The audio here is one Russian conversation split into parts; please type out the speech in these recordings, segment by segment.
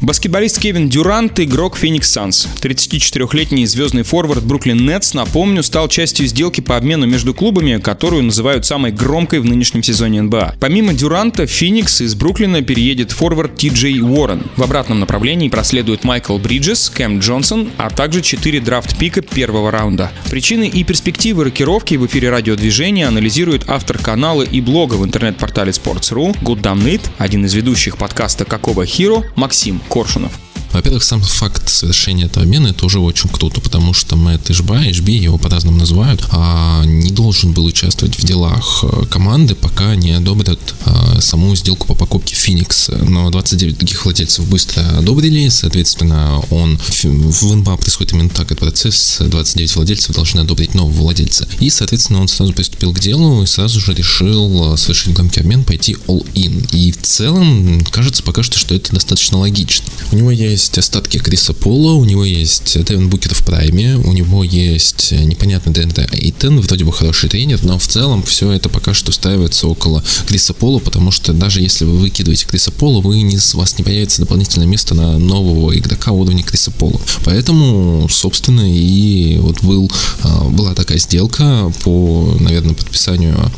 Баскетболист Кевин Дюрант – игрок Феникс Санс. 34-летний звездный форвард Бруклин Нетс, напомню, стал частью сделки по обмену между клубами, которую называют самой громкой в нынешнем сезоне НБА. Помимо Дюранта, Феникс из Бруклина переедет форвард Ти Джей Уоррен. В обратном направлении проследуют Майкл Бриджес, Кэм Джонсон, а также 4 драфт-пика первого раунда. Причины и перспективы рокировки в эфире радиодвижения анализирует автор канала и блога в интернет-портале Sports.ru Гуддам Нит, один из ведущих подкаста «Какого Хиро» Максим Коршунов. Во-первых, сам факт совершения этого обмена это уже очень круто, потому что Мэтт Ишба, Ишби, его по-разному называют, а не должен был участвовать в делах э, команды, пока не одобрят а, саму сделку по покупке Феникс. Но 29 других владельцев быстро одобрили, соответственно, он в НБА происходит именно так этот процесс, 29 владельцев должны одобрить нового владельца. И, соответственно, он сразу приступил к делу и сразу же решил совершить громкий обмен, пойти all-in. И в целом, кажется пока что, что это достаточно логично. У него есть есть остатки Криса Пола, у него есть Дэвин Букер в прайме, у него есть непонятный Дэнте Эйтон, вроде бы хороший тренер, но в целом все это пока что ставится около Криса Пола, потому что даже если вы выкидываете Криса Пола, вы не, у вас не появится дополнительное место на нового игрока уровня Криса Пола. Поэтому, собственно, и вот был, а, была такая сделка по, наверное, подписанию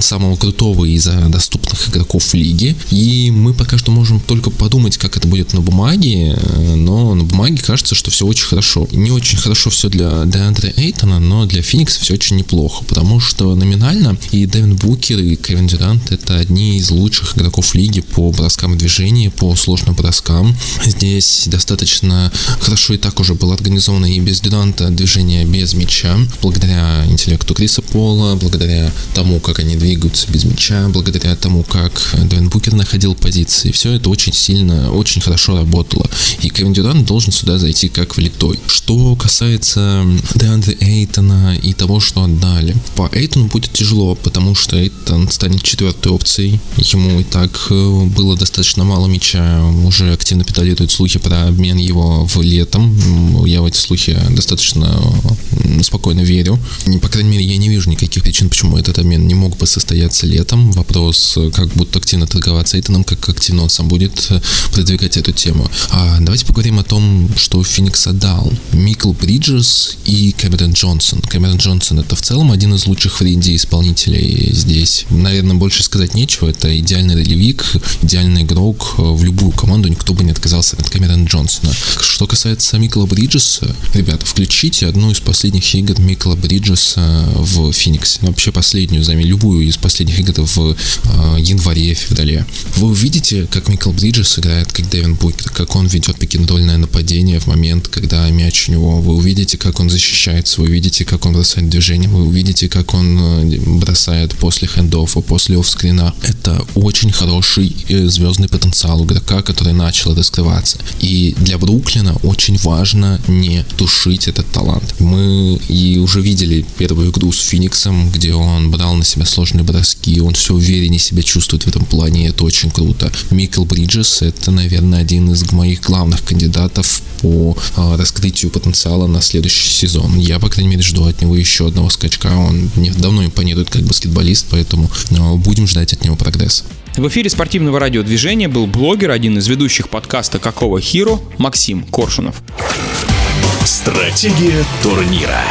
самого крутого из доступных игроков в лиге. И мы пока что можем только подумать, как это будет на бумаге, но на бумаге кажется, что все очень хорошо. Не очень хорошо все для Деандре Эйтона, но для Феникса все очень неплохо, потому что номинально и Дэвин Букер, и Кевин Дюрант это одни из лучших игроков лиги по броскам в движении, по сложным броскам. Здесь достаточно хорошо и так уже было организовано и без Дюранта движение без мяча, благодаря интеллекту Криса Пола, благодаря тому, как они двигаются без мяча, благодаря тому, как Дэвин Букер находил позиции. Все это очень сильно, очень хорошо работало. И Кевин Дюрант должен сюда зайти как влитой. Что касается Деандре Эйтона и того, что отдали. По Эйтону будет тяжело, потому что Эйтон станет четвертой опцией. Ему и так э, было достаточно мало мяча. Уже активно педалируют слухи про обмен его в летом. Я в эти слухи достаточно спокойно верю. По крайней мере, я не вижу никаких причин, почему этот обмен не мог бы состояться летом. Вопрос, как будут активно торговаться Эйтоном, как активно он сам будет э, продвигать эту тему. А давайте поговорим о том, что Феникс отдал. Микл Бриджес и Кэмерон Джонсон. Кэмерон Джонсон это в целом один из лучших в ринде исполнителей здесь. Наверное, больше сказать нечего. Это идеальный ролевик, идеальный игрок в любую команду. Никто бы не отказался от Кэмерона Джонсона. Что касается Микла Бриджеса, ребята, включите одну из последних игр Микла Бриджеса в Фениксе. Ну, вообще последнюю, займи любую из последних игр в э, январе, феврале. Вы увидите, как Микл Бриджес играет, как Дэвин Букер, как он ведет пикинг-дольное нападение в момент, когда мяч у него. Вы увидите, как он защищается, вы увидите, как он бросает движение, вы увидите, как он э, бросает после хендофа, после офскрина. Это очень хороший э, звездный потенциал игрока, который начал раскрываться. И для Бруклина очень важно не тушить этот талант. Мы и уже видели первую игру с Фениксом, где он брал на себя сложные броски, он все увереннее себя чувствует в этом плане, это очень круто. Микл Бриджес это, наверное, один из моих главных кандидатов по а, раскрытию потенциала на следующий сезон. Я, по крайней мере, жду от него еще одного скачка. Он мне давно импонирует как баскетболист, поэтому а, будем ждать от него прогресса. В эфире спортивного радиодвижения был блогер, один из ведущих подкаста «Какого Хиро» Максим Коршунов. Стратегия турнира.